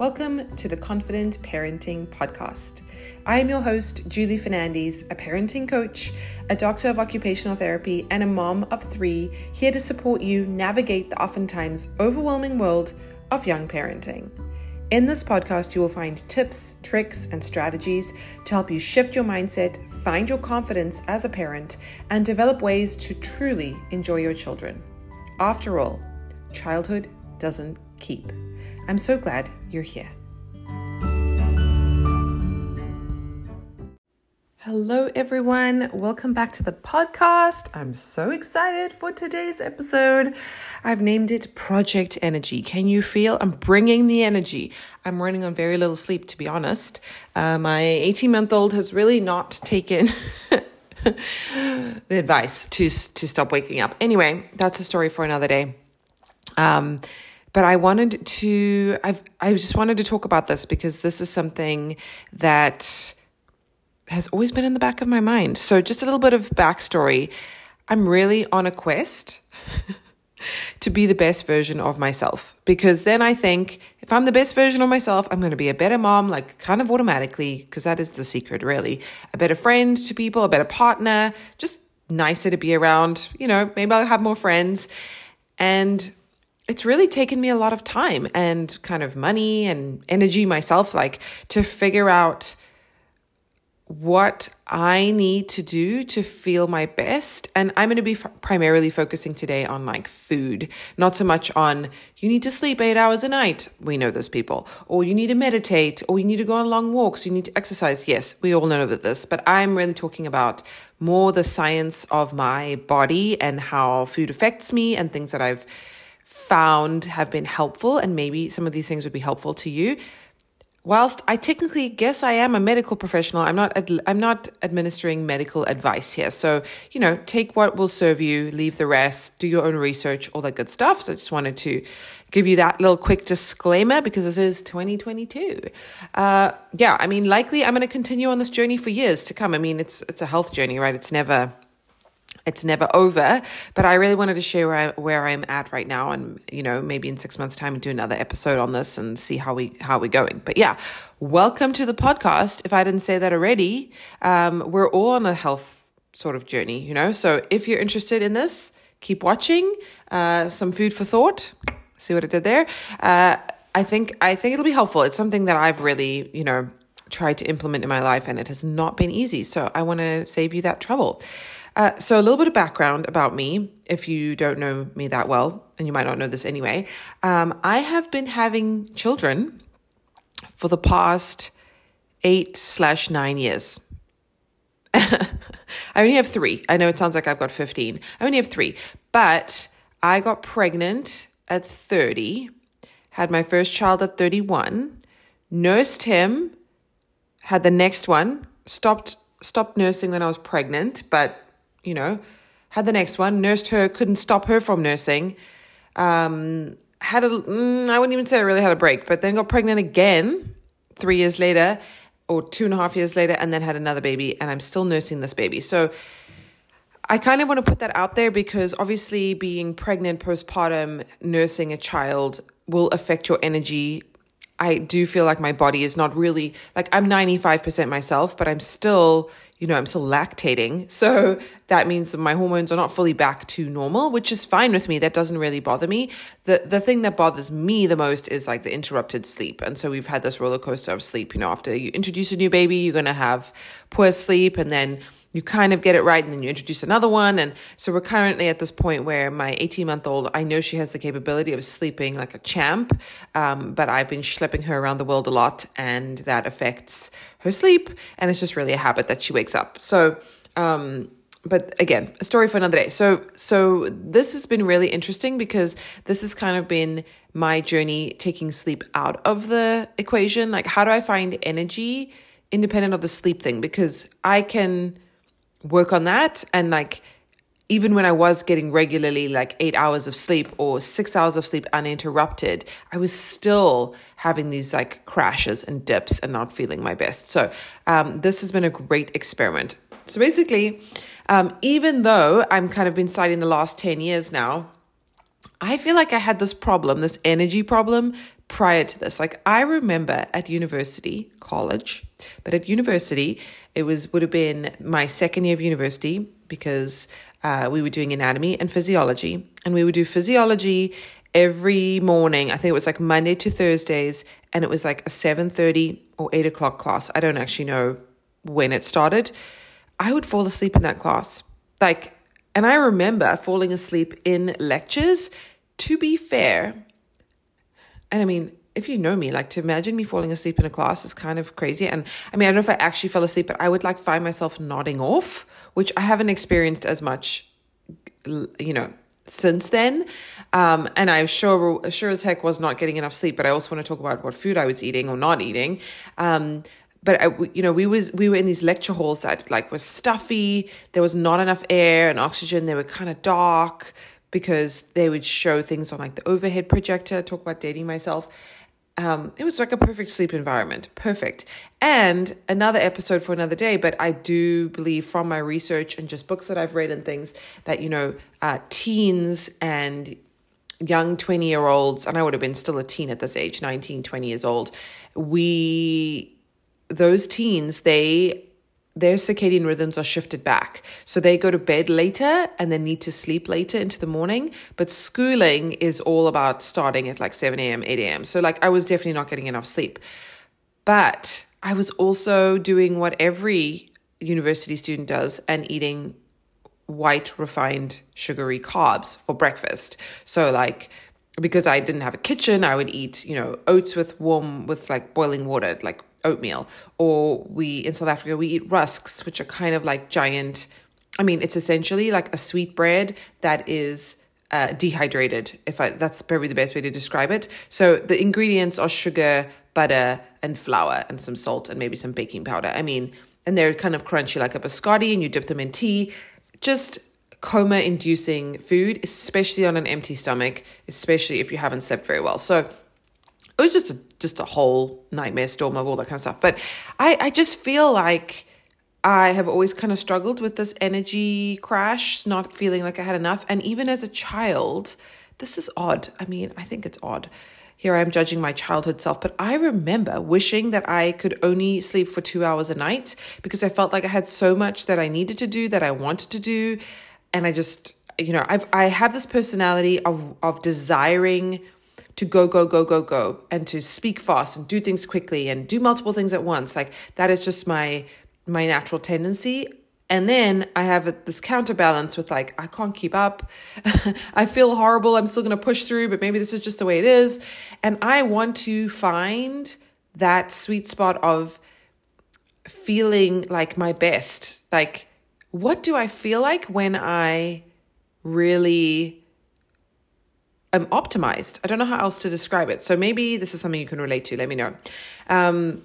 Welcome to the Confident Parenting Podcast. I am your host, Julie Fernandes, a parenting coach, a doctor of occupational therapy, and a mom of three, here to support you navigate the oftentimes overwhelming world of young parenting. In this podcast, you will find tips, tricks, and strategies to help you shift your mindset, find your confidence as a parent, and develop ways to truly enjoy your children. After all, childhood doesn't keep. I'm so glad you're here. Hello, everyone. Welcome back to the podcast. I'm so excited for today's episode. I've named it Project Energy. Can you feel? I'm bringing the energy. I'm running on very little sleep, to be honest. Uh, my 18 month old has really not taken. the advice to to stop waking up. Anyway, that's a story for another day. Um, but I wanted to I've I just wanted to talk about this because this is something that has always been in the back of my mind. So, just a little bit of backstory. I'm really on a quest to be the best version of myself because then I think if I'm the best version of myself, I'm going to be a better mom, like kind of automatically, because that is the secret, really. A better friend to people, a better partner, just nicer to be around. You know, maybe I'll have more friends. And it's really taken me a lot of time and kind of money and energy myself, like to figure out what I need to do to feel my best. And I'm going to be f- primarily focusing today on like food, not so much on you need to sleep eight hours a night. We know those people. Or you need to meditate, or you need to go on long walks, you need to exercise. Yes, we all know that this, but I'm really talking about more the science of my body and how food affects me and things that I've found have been helpful. And maybe some of these things would be helpful to you whilst I technically guess I am a medical professional, I'm not ad- I'm not administering medical advice here. So, you know, take what will serve you, leave the rest, do your own research, all that good stuff. So I just wanted to give you that little quick disclaimer because this is 2022. Uh, yeah, I mean, likely I'm going to continue on this journey for years to come. I mean, it's it's a health journey, right? It's never it's never over but i really wanted to share where, I, where i'm at right now and you know maybe in six months time do another episode on this and see how we how we're going. But yeah welcome to the podcast. If i didn't say that already um, we're all on a health sort of journey you know? So if you're interested in this keep watching uh, some food for thought. See what i did there. Uh, i think i think it'll be helpful. It's something that i've really you know tried to implement in my life and it has not been easy. So i want to save you that trouble uh, so, a little bit of background about me, if you don't know me that well, and you might not know this anyway. Um, I have been having children for the past eight slash nine years. I only have three. I know it sounds like I've got 15. I only have three, but I got pregnant at 30, had my first child at 31, nursed him, had the next one, stopped stopped nursing when I was pregnant, but you know, had the next one, nursed her, couldn't stop her from nursing. Um, had a, mm, I wouldn't even say I really had a break, but then got pregnant again three years later or two and a half years later, and then had another baby, and I'm still nursing this baby. So I kind of want to put that out there because obviously being pregnant postpartum, nursing a child will affect your energy. I do feel like my body is not really like I'm 95% myself, but I'm still you know, I'm still lactating. So that means that my hormones are not fully back to normal, which is fine with me. That doesn't really bother me. The the thing that bothers me the most is like the interrupted sleep. And so we've had this roller coaster of sleep, you know, after you introduce a new baby, you're to have poor sleep and then you kind of get it right and then you introduce another one. And so we're currently at this point where my 18 month old, I know she has the capability of sleeping like a champ, um, but I've been schlepping her around the world a lot and that affects her sleep. And it's just really a habit that she wakes up. So, um, but again, a story for another day. So, so this has been really interesting because this has kind of been my journey taking sleep out of the equation. Like, how do I find energy independent of the sleep thing? Because I can work on that and like even when I was getting regularly like eight hours of sleep or six hours of sleep uninterrupted, I was still having these like crashes and dips and not feeling my best. So, um, this has been a great experiment. So, basically, um, even though I'm kind of been studying the last 10 years now, I feel like I had this problem, this energy problem prior to this. Like I remember at university, college, but at university, it was would have been my second year of university because uh, we were doing anatomy and physiology, and we would do physiology every morning. I think it was like Monday to Thursdays, and it was like a seven thirty or eight o'clock class. I don't actually know when it started. I would fall asleep in that class, like, and I remember falling asleep in lectures. To be fair, and I mean, if you know me, like to imagine me falling asleep in a class is kind of crazy. And I mean, I don't know if I actually fell asleep, but I would like find myself nodding off, which I haven't experienced as much, you know, since then. Um, and I sure, sure as heck was not getting enough sleep, but I also want to talk about what food I was eating or not eating. Um, but I, you know, we was we were in these lecture halls that like was stuffy. There was not enough air and oxygen. They were kind of dark because they would show things on like the overhead projector. Talk about dating myself. Um, it was like a perfect sleep environment, perfect. And another episode for another day, but I do believe from my research and just books that I've read and things that, you know, uh, teens and young 20 year olds, and I would have been still a teen at this age, 19, 20 years old, we, those teens, they their circadian rhythms are shifted back. So they go to bed later and then need to sleep later into the morning. But schooling is all about starting at like 7 a.m., 8 a.m. So, like, I was definitely not getting enough sleep. But I was also doing what every university student does and eating white, refined, sugary carbs for breakfast. So, like, because I didn't have a kitchen, I would eat, you know, oats with warm, with like boiling water, like oatmeal. Or we, in South Africa, we eat rusks, which are kind of like giant, I mean, it's essentially like a sweet bread that is uh, dehydrated. If I, that's probably the best way to describe it. So the ingredients are sugar, butter, and flour, and some salt, and maybe some baking powder. I mean, and they're kind of crunchy like a biscotti, and you dip them in tea. Just coma inducing food, especially on an empty stomach, especially if you haven't slept very well. So it was just a, just a whole nightmare storm of all that kind of stuff. But I, I just feel like I have always kind of struggled with this energy crash, not feeling like I had enough. And even as a child, this is odd. I mean, I think it's odd. Here I am judging my childhood self, but I remember wishing that I could only sleep for two hours a night because I felt like I had so much that I needed to do, that I wanted to do. And I just, you know, I've, I have this personality of, of desiring to go, go, go, go, go, and to speak fast and do things quickly and do multiple things at once. Like that is just my my natural tendency. And then I have this counterbalance with like, I can't keep up. I feel horrible. I'm still going to push through, but maybe this is just the way it is. And I want to find that sweet spot of feeling like my best. Like, what do I feel like when I really um, optimized. I don't know how else to describe it. So maybe this is something you can relate to. Let me know. Um,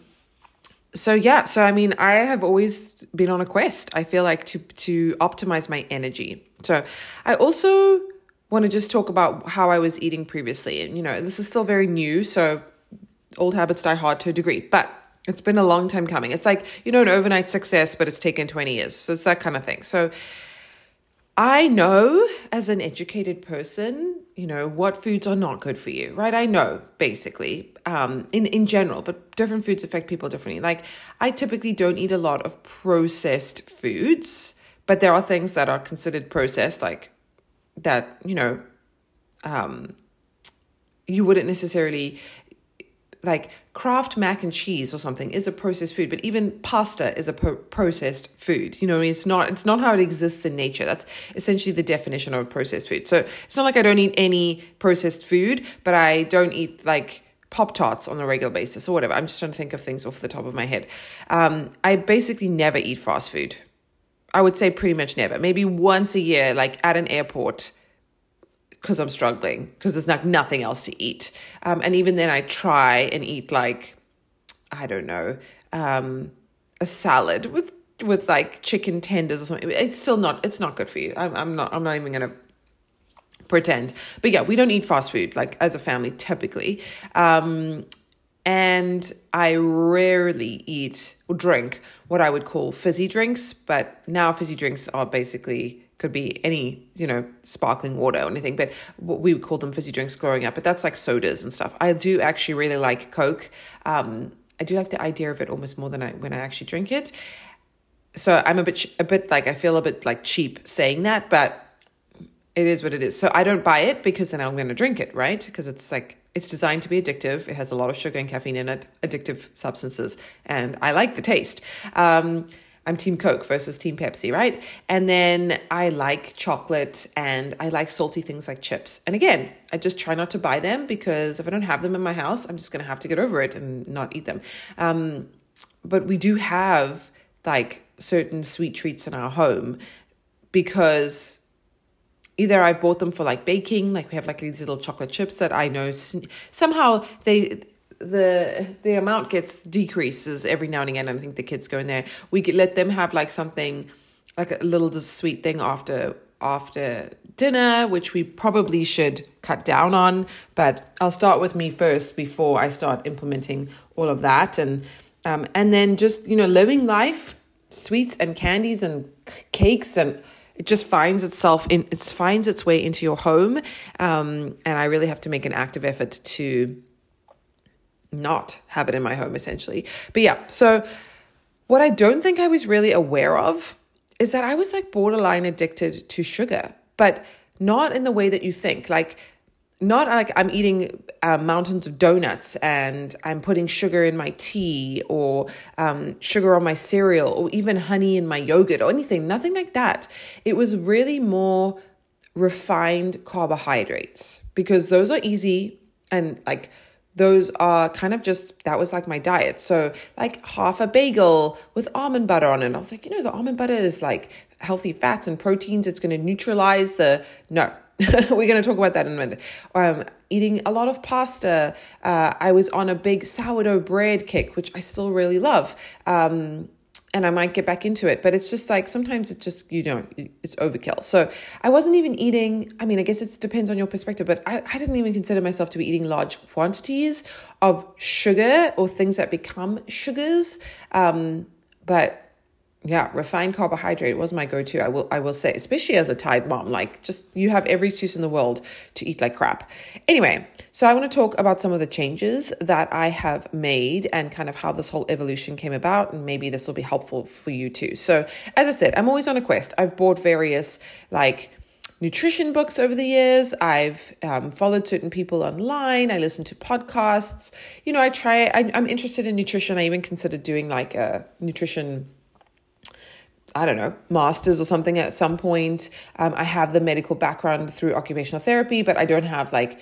so yeah, so I mean, I have always been on a quest. I feel like to to optimize my energy. So I also want to just talk about how I was eating previously, and you know, this is still very new. So old habits die hard to a degree, but it's been a long time coming. It's like you know, an overnight success, but it's taken twenty years. So it's that kind of thing. So I know as an educated person, you know, what foods are not good for you, right? I know basically, um, in, in general, but different foods affect people differently. Like, I typically don't eat a lot of processed foods, but there are things that are considered processed, like that, you know, um, you wouldn't necessarily like Kraft mac and cheese or something is a processed food but even pasta is a pro- processed food. You know it's not it's not how it exists in nature. That's essentially the definition of processed food. So it's not like i don't eat any processed food but i don't eat like pop tarts on a regular basis or whatever. I'm just trying to think of things off the top of my head. Um, i basically never eat fast food. I would say pretty much never. Maybe once a year like at an airport because I'm struggling because there's like nothing else to eat. Um, and even then, I try and eat like I don't know um, a salad with with like chicken tenders or something. It's still not. It's not good for you. I'm, I'm not. I'm not even gonna pretend. But yeah, we don't eat fast food like as a family typically. Um, and I rarely eat or drink what I would call fizzy drinks, but now fizzy drinks are basically could be any, you know, sparkling water or anything, but what we would call them fizzy drinks growing up, but that's like sodas and stuff. I do actually really like Coke. Um, I do like the idea of it almost more than I when I actually drink it. So I'm a bit a bit like I feel a bit like cheap saying that, but it is what it is. So I don't buy it because then I'm going to drink it, right? Because it's like it's designed to be addictive. It has a lot of sugar and caffeine in it, addictive substances, and I like the taste. Um, I'm Team Coke versus Team Pepsi, right? And then I like chocolate and I like salty things like chips. And again, I just try not to buy them because if I don't have them in my house, I'm just going to have to get over it and not eat them. Um, but we do have like certain sweet treats in our home because either I've bought them for like baking, like we have like these little chocolate chips that I know somehow they the the amount gets decreases every now and again. And I think the kids go in there. We could let them have like something like a little sweet thing after after dinner, which we probably should cut down on. But I'll start with me first before I start implementing all of that, and um, and then just you know living life, sweets and candies and cakes and it just finds itself in it finds its way into your home um, and i really have to make an active effort to not have it in my home essentially. But yeah, so what I don't think I was really aware of is that I was like borderline addicted to sugar, but not in the way that you think. Like, not like I'm eating uh, mountains of donuts and I'm putting sugar in my tea or um, sugar on my cereal or even honey in my yogurt or anything, nothing like that. It was really more refined carbohydrates because those are easy and like those are kind of just that was like my diet. So like half a bagel with almond butter on it. I was like, you know, the almond butter is like healthy fats and proteins. It's going to neutralize the no. We're going to talk about that in a minute. Um, eating a lot of pasta. Uh, I was on a big sourdough bread kick, which I still really love. Um, and I might get back into it. But it's just like sometimes it's just, you know, it's overkill. So I wasn't even eating, I mean, I guess it depends on your perspective, but I, I didn't even consider myself to be eating large quantities of sugar or things that become sugars. Um, but yeah, refined carbohydrate was my go-to. I will I will say, especially as a tired mom, like just you have every excuse in the world to eat like crap. Anyway, so I want to talk about some of the changes that I have made and kind of how this whole evolution came about, and maybe this will be helpful for you too. So, as I said, I'm always on a quest. I've bought various like nutrition books over the years. I've um, followed certain people online. I listen to podcasts. You know, I try. I, I'm interested in nutrition. I even considered doing like a nutrition I don't know, masters or something at some point. Um, I have the medical background through occupational therapy, but I don't have like,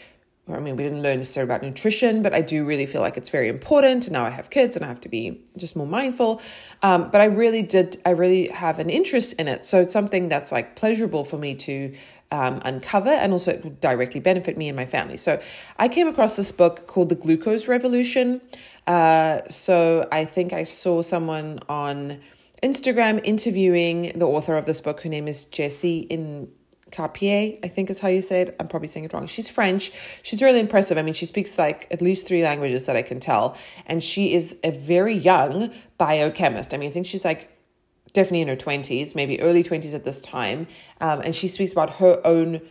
I mean, we didn't learn necessarily about nutrition, but I do really feel like it's very important. And now I have kids and I have to be just more mindful. Um, but I really did, I really have an interest in it. So it's something that's like pleasurable for me to um, uncover and also it would directly benefit me and my family. So I came across this book called The Glucose Revolution. Uh, so I think I saw someone on Instagram interviewing the author of this book. Her name is Jessie in Capier, I think is how you say it. I'm probably saying it wrong. She's French. She's really impressive. I mean, she speaks like at least three languages that I can tell. And she is a very young biochemist. I mean, I think she's like definitely in her 20s, maybe early 20s at this time. Um, and she speaks about her own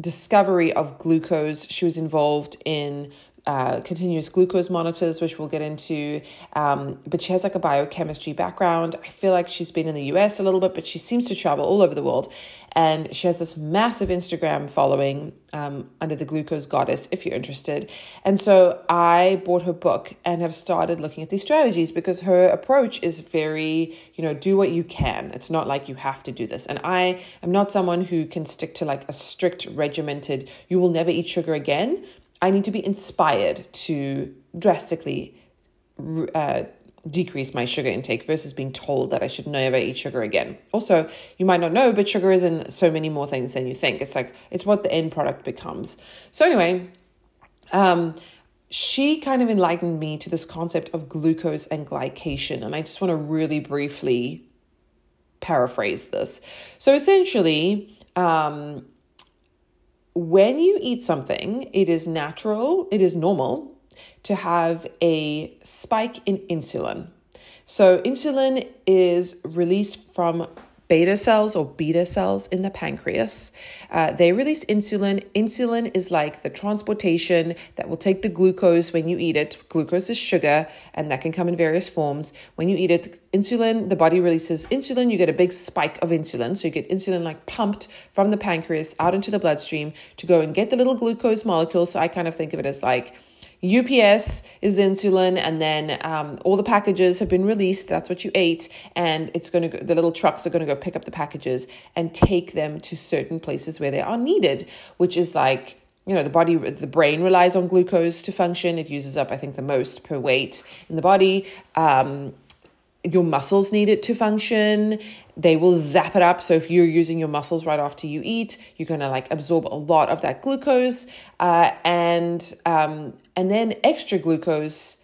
discovery of glucose. She was involved in uh, continuous glucose monitors, which we'll get into. Um, but she has like a biochemistry background. I feel like she's been in the US a little bit, but she seems to travel all over the world. And she has this massive Instagram following um, under the Glucose Goddess, if you're interested. And so I bought her book and have started looking at these strategies because her approach is very, you know, do what you can. It's not like you have to do this. And I am not someone who can stick to like a strict, regimented, you will never eat sugar again I need to be inspired to drastically uh, decrease my sugar intake versus being told that I should never eat sugar again. Also, you might not know, but sugar is in so many more things than you think. It's like it's what the end product becomes. So anyway, um, she kind of enlightened me to this concept of glucose and glycation, and I just want to really briefly paraphrase this. So essentially, um, when you eat something, it is natural, it is normal to have a spike in insulin. So, insulin is released from beta cells or beta cells in the pancreas. Uh, they release insulin. Insulin is like the transportation that will take the glucose when you eat it. Glucose is sugar, and that can come in various forms. When you eat it, insulin, the body releases insulin. You get a big spike of insulin. So you get insulin like pumped from the pancreas out into the bloodstream to go and get the little glucose molecules. So I kind of think of it as like, UPS is insulin, and then um, all the packages have been released. That's what you ate, and it's going to the little trucks are going to go pick up the packages and take them to certain places where they are needed, which is like you know the body the brain relies on glucose to function. It uses up i think the most per weight in the body. Um, your muscles need it to function. They will zap it up. So if you're using your muscles right after you eat you're going to like absorb a lot of that glucose. Uh, and um, and then extra glucose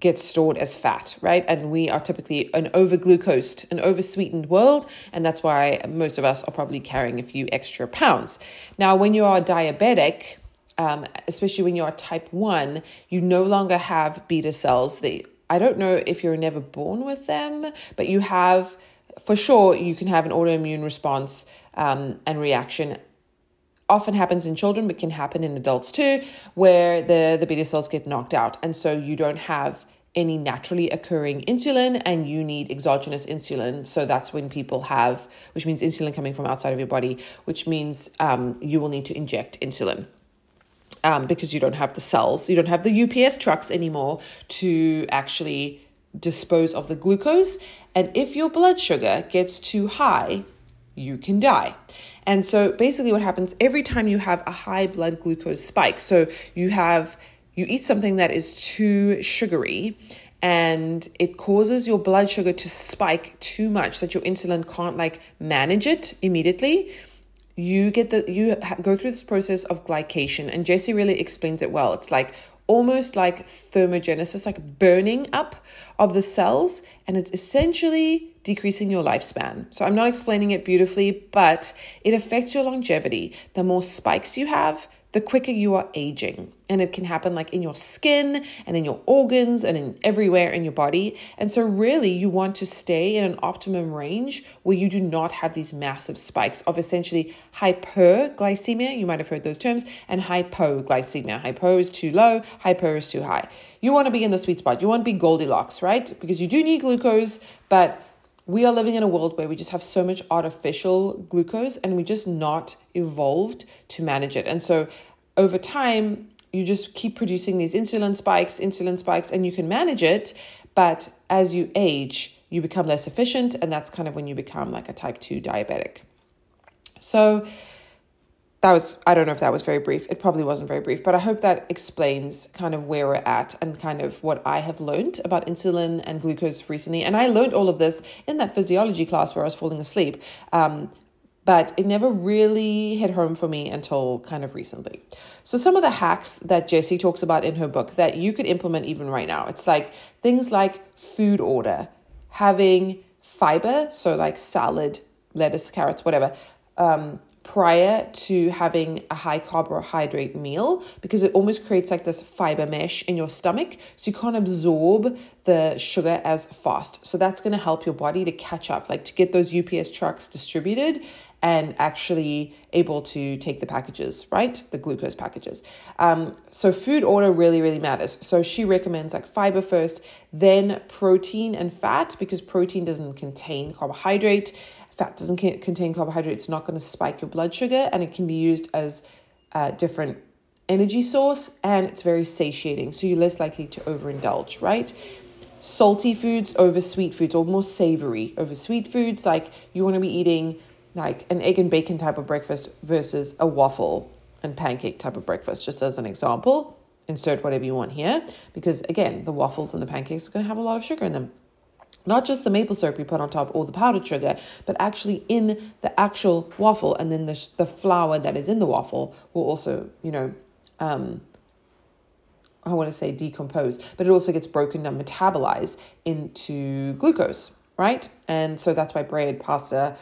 gets stored as fat right and we are typically an over glucosed an over sweetened world and that's why most of us are probably carrying a few extra pounds now when you are diabetic um, especially when you are type 1 you no longer have beta cells they I don't know if you're never born with them, but you have, for sure, you can have an autoimmune response um, and reaction. Often happens in children, but can happen in adults too, where the, the beta cells get knocked out. And so you don't have any naturally occurring insulin and you need exogenous insulin. So that's when people have, which means insulin coming from outside of your body, which means um, you will need to inject insulin um, because you don't have the cells, you don't have the UPS trucks anymore to actually dispose of the glucose. And if your blood sugar gets too high, you can die. And so basically, what happens every time you have a high blood glucose spike, so you have you eat something that is too sugary and it causes your blood sugar to spike too much that your insulin can't like manage it immediately you get the you go through this process of glycation. And Jesse really explains it well. It's like almost like thermogenesis like burning up of the cells. And it's essentially decreasing your lifespan so i'm not explaining it beautifully but it affects your longevity the more spikes you have the quicker you are aging. And it can happen like in your skin and in your organs and in everywhere in your body. And so, really, you want to stay in an optimum range where you do not have these massive spikes of essentially hyperglycemia. You might have heard those terms, and hypoglycemia. Hypo is too low, hyper is too high. You want to be in the sweet spot. You want to be Goldilocks, right? Because you do need glucose, but we are living in a world where we just have so much artificial glucose and we just not evolved to manage it. And so over time, you just keep producing these insulin spikes, insulin spikes, and you can manage it. But as you age, you become less efficient, and that's kind of when you become like a type 2 diabetic. So, that was i don't know if that was very brief it probably wasn't very brief but i hope that explains kind of where we're at and kind of what i have learned about insulin and glucose recently and i learned all of this in that physiology class where i was falling asleep um, but it never really hit home for me until kind of recently. So, some of the hacks that Jessie talks about in her book that you could implement even right now, it's like things like food order, having fiber, so like salad, lettuce, carrots, whatever, um, prior to having a high carbohydrate meal because it almost creates like this fiber mesh in your stomach so you can't absorb the sugar as fast. So that's going to help your body to catch up, like to get those UPS trucks distributed and actually able to take the packages, right? The glucose packages. Um, so food order really, really matters. So she recommends like fiber first, then protein and fat because protein doesn't contain carbohydrate. Fat doesn't contain carbohydrate, it's not going to spike your blood sugar, and it can be used as a different energy source, and it's very satiating, so you're less likely to overindulge, right? Salty foods over sweet foods, or more savory over sweet foods, like you want to be eating like an egg and bacon type of breakfast versus a waffle and pancake type of breakfast, just as an example. Insert whatever you want here, because again, the waffles and the pancakes are going to have a lot of sugar in them not just the maple syrup you put on top or the powdered sugar, but actually in the actual waffle, and then the the flour that is in the waffle will also, you know, um, I want to say decompose, but it also gets broken down, metabolized into glucose, right? And so that's why bread, pasta,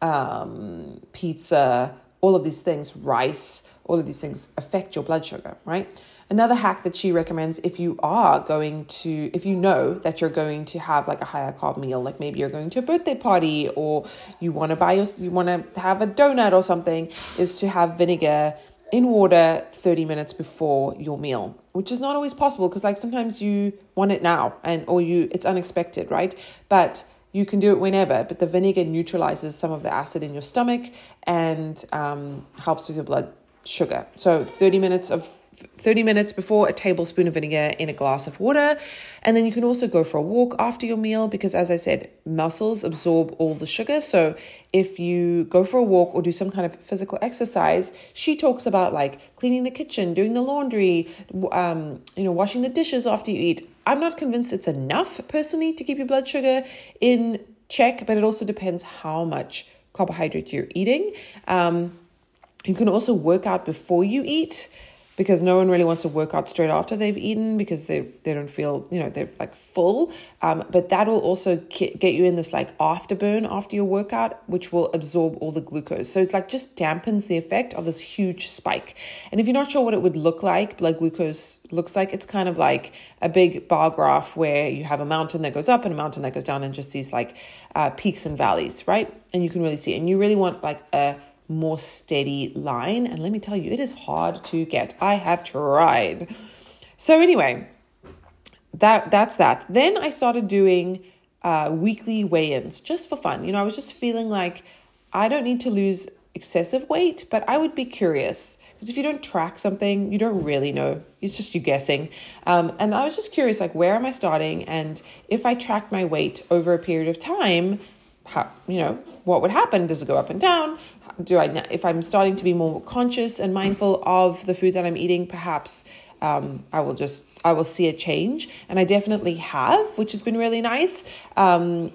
um, pizza, all of these things, rice, all of these things affect your blood sugar, right? Another hack that she recommends if you are going to, if you know that you're going to have like a higher carb meal, like maybe you're going to a birthday party or you want to buy your, you want to have a donut or something, is to have vinegar in water 30 minutes before your meal which is not always possible because like sometimes you want it now and or you it's unexpected right? But you can do it whenever but the vinegar neutralizes some of the acid in your stomach and um, helps with your blood sugar. So 30 minutes of 30 minutes before a tablespoon of vinegar in a glass of water. And then you can also go for a walk after your meal because, as I said, muscles absorb all the sugar. So if you go for a walk or do some kind of physical exercise, she talks about like cleaning the kitchen, doing the laundry, um, you know, washing the dishes after you eat. I'm not convinced it's enough personally to keep your blood sugar in check, but it also depends how much carbohydrate you're eating. Um, you can also work out before you eat because no one really wants to work out straight after they've eaten because they they don't feel you know they're like full. Um, but that will also get you in this like afterburn after your workout which will absorb all the glucose. So it's like just dampens the effect of this huge spike. And if you're not sure what it would look like blood glucose looks like it's kind of like a big bar graph where you have a mountain that goes up and a mountain that goes down and just these like uh, peaks and valleys right? And you can really see. And you really want like a more steady line. And let me tell you, it is hard to get. I have tried. So anyway, that that's that. Then I started doing uh, weekly weigh-ins just for fun. You know, I was just feeling like I don't need to lose excessive weight, but I would be curious because if you don't track something, you don't really know. It's just you guessing. Um, and I was just curious, like, where am I starting? And if I track my weight over a period of time, how you know what would happen? Does it go up and down? do I if I'm starting to be more conscious and mindful of the food that I'm eating, perhaps um, I will just I will see a change, and I definitely have, which has been really nice. Um,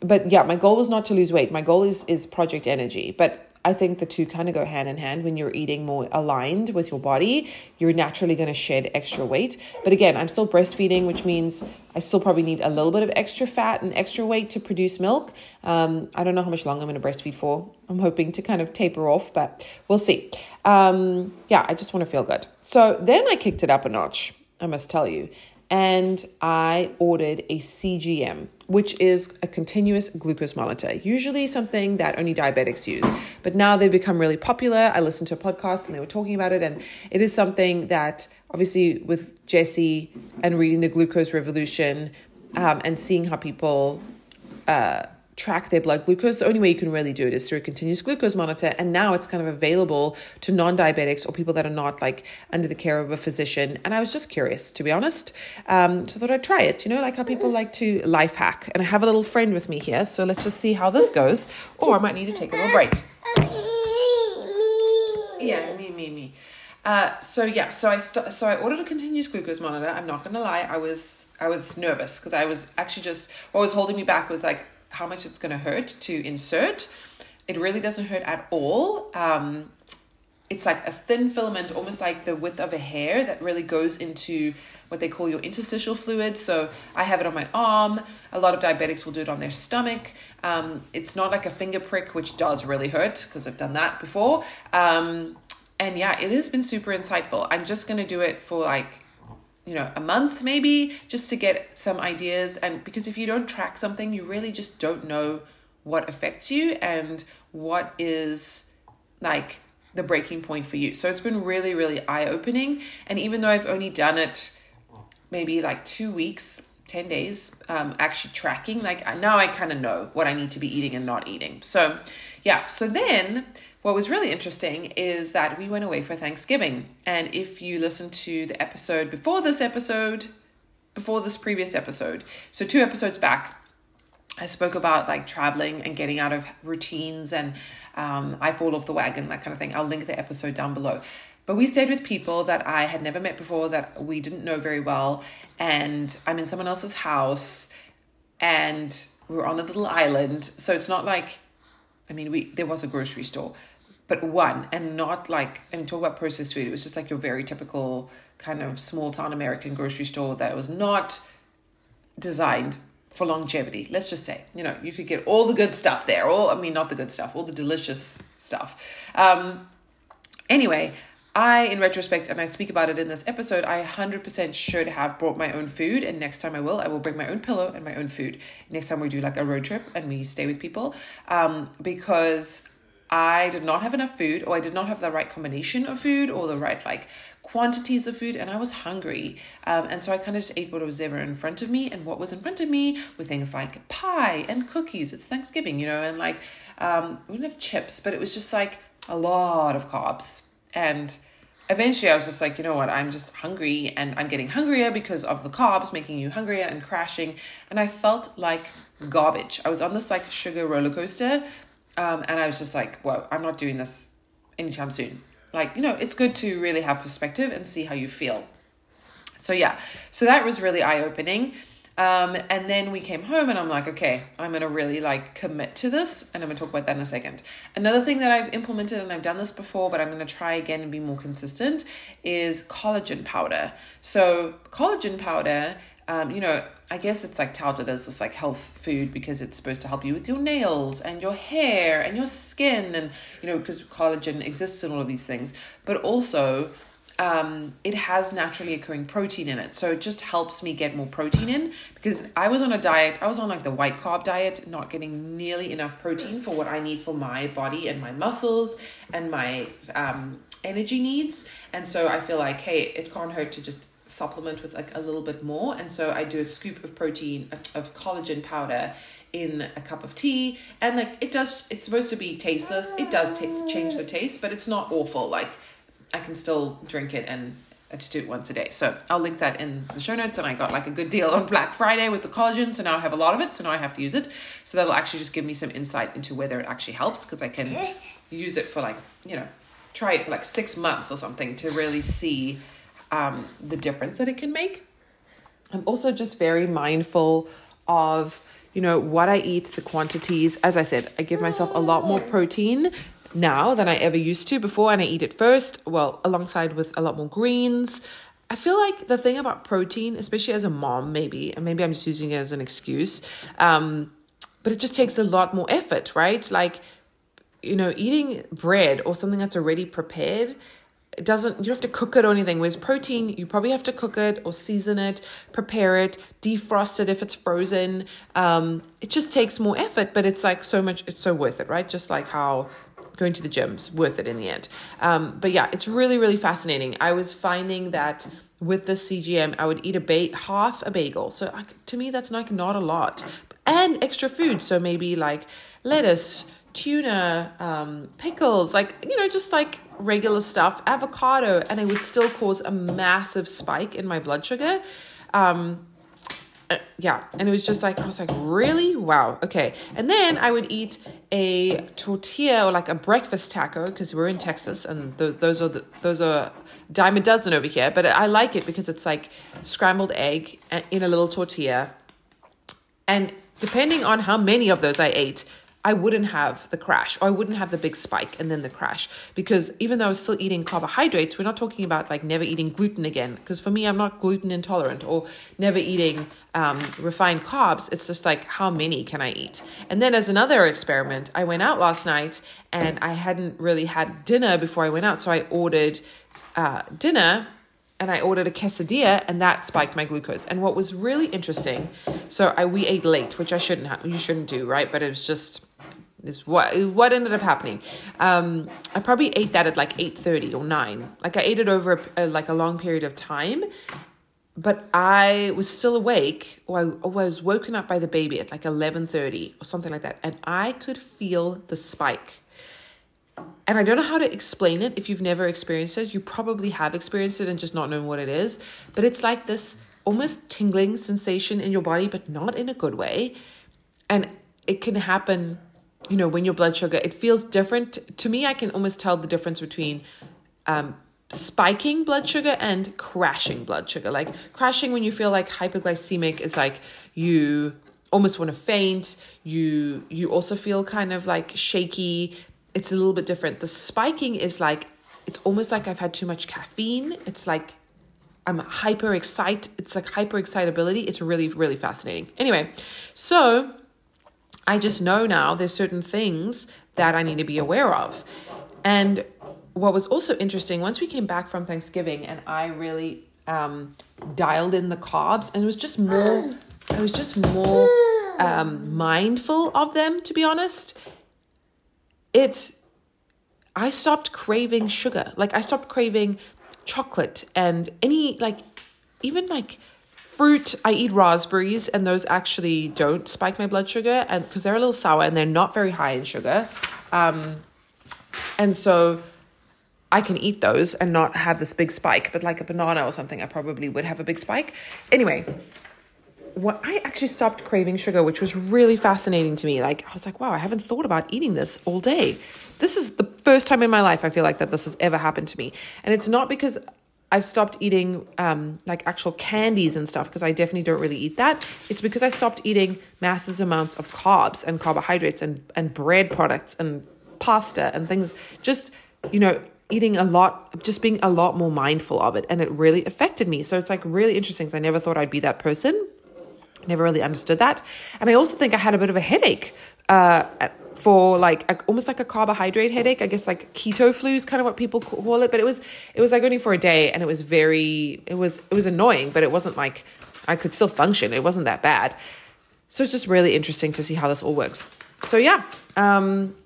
but yeah, my goal was not to lose weight. My goal is is project energy, but I think the two kind of go hand in hand. When you're eating more aligned with your body, you're naturally going to shed extra weight. But again, I'm still breastfeeding, which means I still probably need a little bit of extra fat and extra weight to produce milk. Um, I don't know how much longer I'm going to breastfeed for. I'm hoping to kind of taper off, but we'll see. Um, yeah, I just want to feel good. So then I kicked it up a notch, I must tell you and I ordered a CGM, which is a continuous glucose monitor, usually something that only diabetics use. But now they've become really popular. I listened to a podcast and they were talking about it, and it is something that obviously with Jesse and reading the glucose revolution um, and seeing how people. Uh, track their blood glucose, the only way you can really do it is through a continuous glucose monitor. And now it's kind of available to non diabetics or people that are not like under the care of a physician. And I was just curious, to be honest. Um, so I thought I'd try it, you know, like how people like to life hack. And I have a little friend with me here. So let's just see how this goes. Or I might need to take a little break. Yeah, me, me, me. Uh, so yeah, so I st- so I ordered a continuous glucose monitor. I'm not gonna lie, I was I was nervous because I was actually just what was holding me back was like how much it's going to hurt to insert. It really doesn't hurt at all. Um, it's like a thin filament, almost like the width of a hair, that really goes into what they call your interstitial fluid. So I have it on my arm. A lot of diabetics will do it on their stomach. Um, it's not like a finger prick, which does really hurt because I've done that before. Um, and yeah, it has been super insightful. I'm just going to do it for like you know a month maybe just to get some ideas. And because if you don't track something you really just don't know what affects you and what is like the breaking point for you. So it's been really really eye opening and even though i've only done it maybe like two weeks 10 days um, actually tracking like now i kind of know what i need to be eating and not eating. So yeah. So then what was really interesting is that we went away for Thanksgiving. And if you listen to the episode before this episode, before this previous episode, so two episodes back, I spoke about like traveling and getting out of routines and um, I fall off the wagon, that kind of thing. I'll link the episode down below. But we stayed with people that I had never met before, that we didn't know very well. And I'm in someone else's house and we are on a little island. So it's not like, I mean, we there was a grocery store, but one and not like and talk about processed food it was just like your very typical kind of small town american grocery store that was not designed for longevity. Let's just say, you know, you could get all the good stuff there. All, I mean, not the good stuff, all the delicious stuff. Um, anyway, I, in retrospect, and I speak about it in this episode, I 100% should have brought my own food. And next time I will, I will bring my own pillow and my own food. Next time we do like a road trip and we stay with people. Um, because I did not have enough food, or I did not have the right combination of food, or the right like quantities of food, and I was hungry. Um, and so I kind of just ate what was ever in front of me, and what was in front of me were things like pie and cookies. It's Thanksgiving, you know, and like um, we didn't have chips, but it was just like a lot of carbs. And eventually I was just like, you know what, I'm just hungry and I'm getting hungrier because of the carbs making you hungrier and crashing. And I felt like garbage. I was on this like sugar roller coaster um, and I was just like, well, I'm not doing this anytime soon. Like, you know, it's good to really have perspective and see how you feel. So, yeah, so that was really eye opening. Um, and then we came home and I'm like, okay, I'm gonna really like commit to this, and I'm gonna talk about that in a second. Another thing that I've implemented, and I've done this before, but I'm gonna try again and be more consistent, is collagen powder. So collagen powder um, you know, I guess it's like touted as this like health food because it's supposed to help you with your nails and your hair and your skin and you know because collagen exists in all of these things, but also um, it has naturally occurring protein in it. So it just helps me get more protein in because I was on a diet, I was on like the white carb diet, not getting nearly enough protein for what I need for my body and my muscles and my um, energy needs. And so I feel like, hey, it can't hurt to just supplement with like a little bit more and so i do a scoop of protein of collagen powder in a cup of tea and like it does it's supposed to be tasteless it does t- change the taste but it's not awful like i can still drink it and I just do it once a day. So I'll link that in the show notes. And I got like a good deal on Black Friday with the collagen. So now I have a lot of it. So now I have to use it. So that'll actually just give me some insight into whether it actually helps because I can use it for like, you know, try it for like six months or something to really see um, the difference that it can make. I'm also just very mindful of, you know, what I eat, the quantities. As I said, I give myself a lot more protein now than I ever used to before, and I eat it first, well, alongside with a lot more greens. I feel like the thing about protein, especially as a mom, maybe, and maybe I'm just using it as an excuse, um, but it just takes a lot more effort, right? Like, you know, eating bread or something that's already prepared it doesn't you don't have to cook it or anything. Whereas protein you probably have to cook it or season it prepare it defrost it if it's frozen. Um, it just takes more effort but it's like so much it's so worth it right? Just like how going to the gym's worth it in the end. Um, but yeah it's really really fascinating. I was finding that with the cgm i would eat a bait half a bagel. So like, to me that's like not a lot. And extra food. So maybe like lettuce tuna, um, pickles, like, you know, just like regular stuff, avocado, and it would still cause a massive spike in my blood sugar. Um, uh, yeah, and it was just like, I was like, really? Wow, okay. And then I would eat a tortilla or like a breakfast taco because we're in Texas and th- those are the, those are dime a dozen over here. But I like it because it's like scrambled egg in a little tortilla. And depending on how many of those I ate, I wouldn't have the crash or I wouldn't have the big spike and then the crash because even though I was still eating carbohydrates, we're not talking about like never eating gluten again. Because for me, I'm not gluten intolerant or never eating um, refined carbs. It's just like, how many can I eat? And then as another experiment, I went out last night and I hadn't really had dinner before I went out. So I ordered uh, dinner and I ordered a quesadilla, and that spiked my glucose. And what was really interesting, so I we ate late, which I shouldn't have, you shouldn't do, right? But it was just is what what ended up happening. Um, I probably ate that at like eight thirty or nine. Like I ate it over a, a, like a long period of time, but I was still awake, or I, or I was woken up by the baby at like eleven thirty or something like that, and I could feel the spike. And I don't know how to explain it. If you've never experienced it, you probably have experienced it and just not known what it is. But it's like this almost tingling sensation in your body, but not in a good way. And it can happen you know, when your blood sugar, it feels different. To me, I can almost tell the difference between um, spiking blood sugar and crashing blood sugar. Like crashing when you feel like hypoglycemic is like you almost want to faint. You you also feel kind of like shaky. It's a little bit different. The spiking is like it's almost like I've had too much caffeine. It's like I'm hyper excited. It's like hyper excitability. It's really, really fascinating. Anyway, so I just know now there's certain things that I need to be aware of. And what was also interesting, once we came back from Thanksgiving and I really um, dialed in the carbs, and it was just more, I was just more um, mindful of them, to be honest. It, I stopped craving sugar. Like, I stopped craving chocolate and any, like, even like fruit. I eat raspberries, and those actually don't spike my blood sugar, and because they're a little sour and they're not very high in sugar. Um, and so I can eat those and not have this big spike, but like a banana or something, I probably would have a big spike. Anyway, what I actually stopped craving sugar, which was really fascinating to me. Like I was like, wow, I haven't thought about eating this all day. This is the first time in my life I feel like that this has ever happened to me. And it's not because I've stopped eating um, like actual candies and stuff because I definitely don't really eat that. It's because I stopped eating massive amounts of carbs and carbohydrates and, and bread products and pasta and things. Just, you know, eating a lot, just being a lot more mindful of it. And it really affected me. So it's like really interesting because I never thought I'd be that person. Never really understood that. And I also think I had a bit of a headache uh, for like a, almost like a carbohydrate headache. I guess like keto flu is kind of what people call it. But it was it was like only for a day, and it was very it was it was annoying, but it wasn't like I could still function. It wasn't that bad. So it's just really interesting to see how this all works. So yeah, um,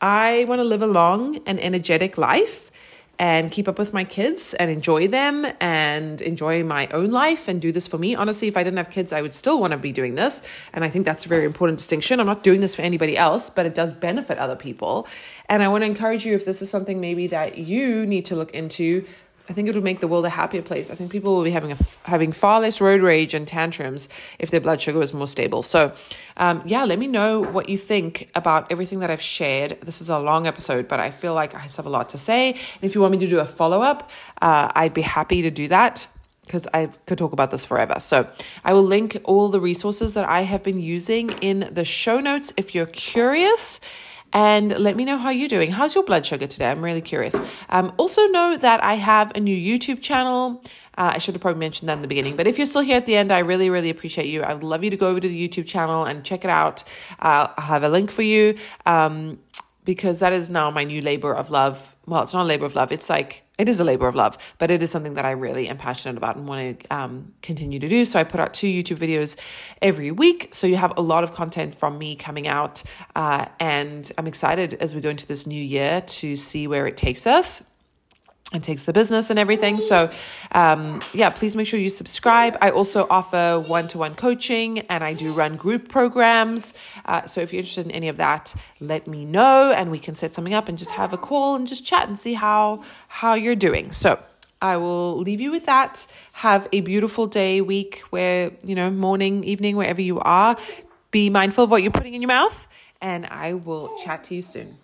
I want to live a long and energetic life and keep up with my kids and enjoy them and enjoy my own life and do this for me. Honestly, if I didn't have kids, I would still want to be doing this. And I think that's a very important distinction. I'm not doing this for anybody else, but it does benefit other people. And I want to encourage you if this is something maybe that you need to look into I think it would make the world a happier place. I think people will be having a, having far less road rage and tantrums if their blood sugar was more stable. So, um, yeah, let me know what you think about everything that I've shared. This is a long episode, but I feel like I have a lot to say. And if you want me to do a follow up, uh, I'd be happy to do that because I could talk about this forever. So I will link all the resources that I have been using in the show notes if you're curious and let me know how you're doing. How's your blood sugar today? I'm really curious. Um, also, know that I have a new YouTube channel. Uh, I should have probably mentioned that in the beginning, but if you're still here at the end, I really, really appreciate you. I would love you to go over to the YouTube channel and check it out. Uh, I'll have a link for you um, because that is now my new labor of love. Well, it's not a labor of love. It's like it is a labor of love, but it is something that I really am passionate about and want to um, continue to do. So I put out two YouTube videos every week. So you have a lot of content from me coming out. Uh, and I'm excited as we go into this new year to see where it takes us and takes the business and everything. So, um, yeah, please make sure you subscribe. I also offer one to one coaching and I do run group programs. Uh, so, if you're interested in any of that, let me know and we can set something up and just have a call and just chat and see how how you're doing. So, I will leave you with that. Have a beautiful day, week, where, you know, morning, evening, wherever you are. Be mindful of what you're putting in your mouth, and I will chat to you soon.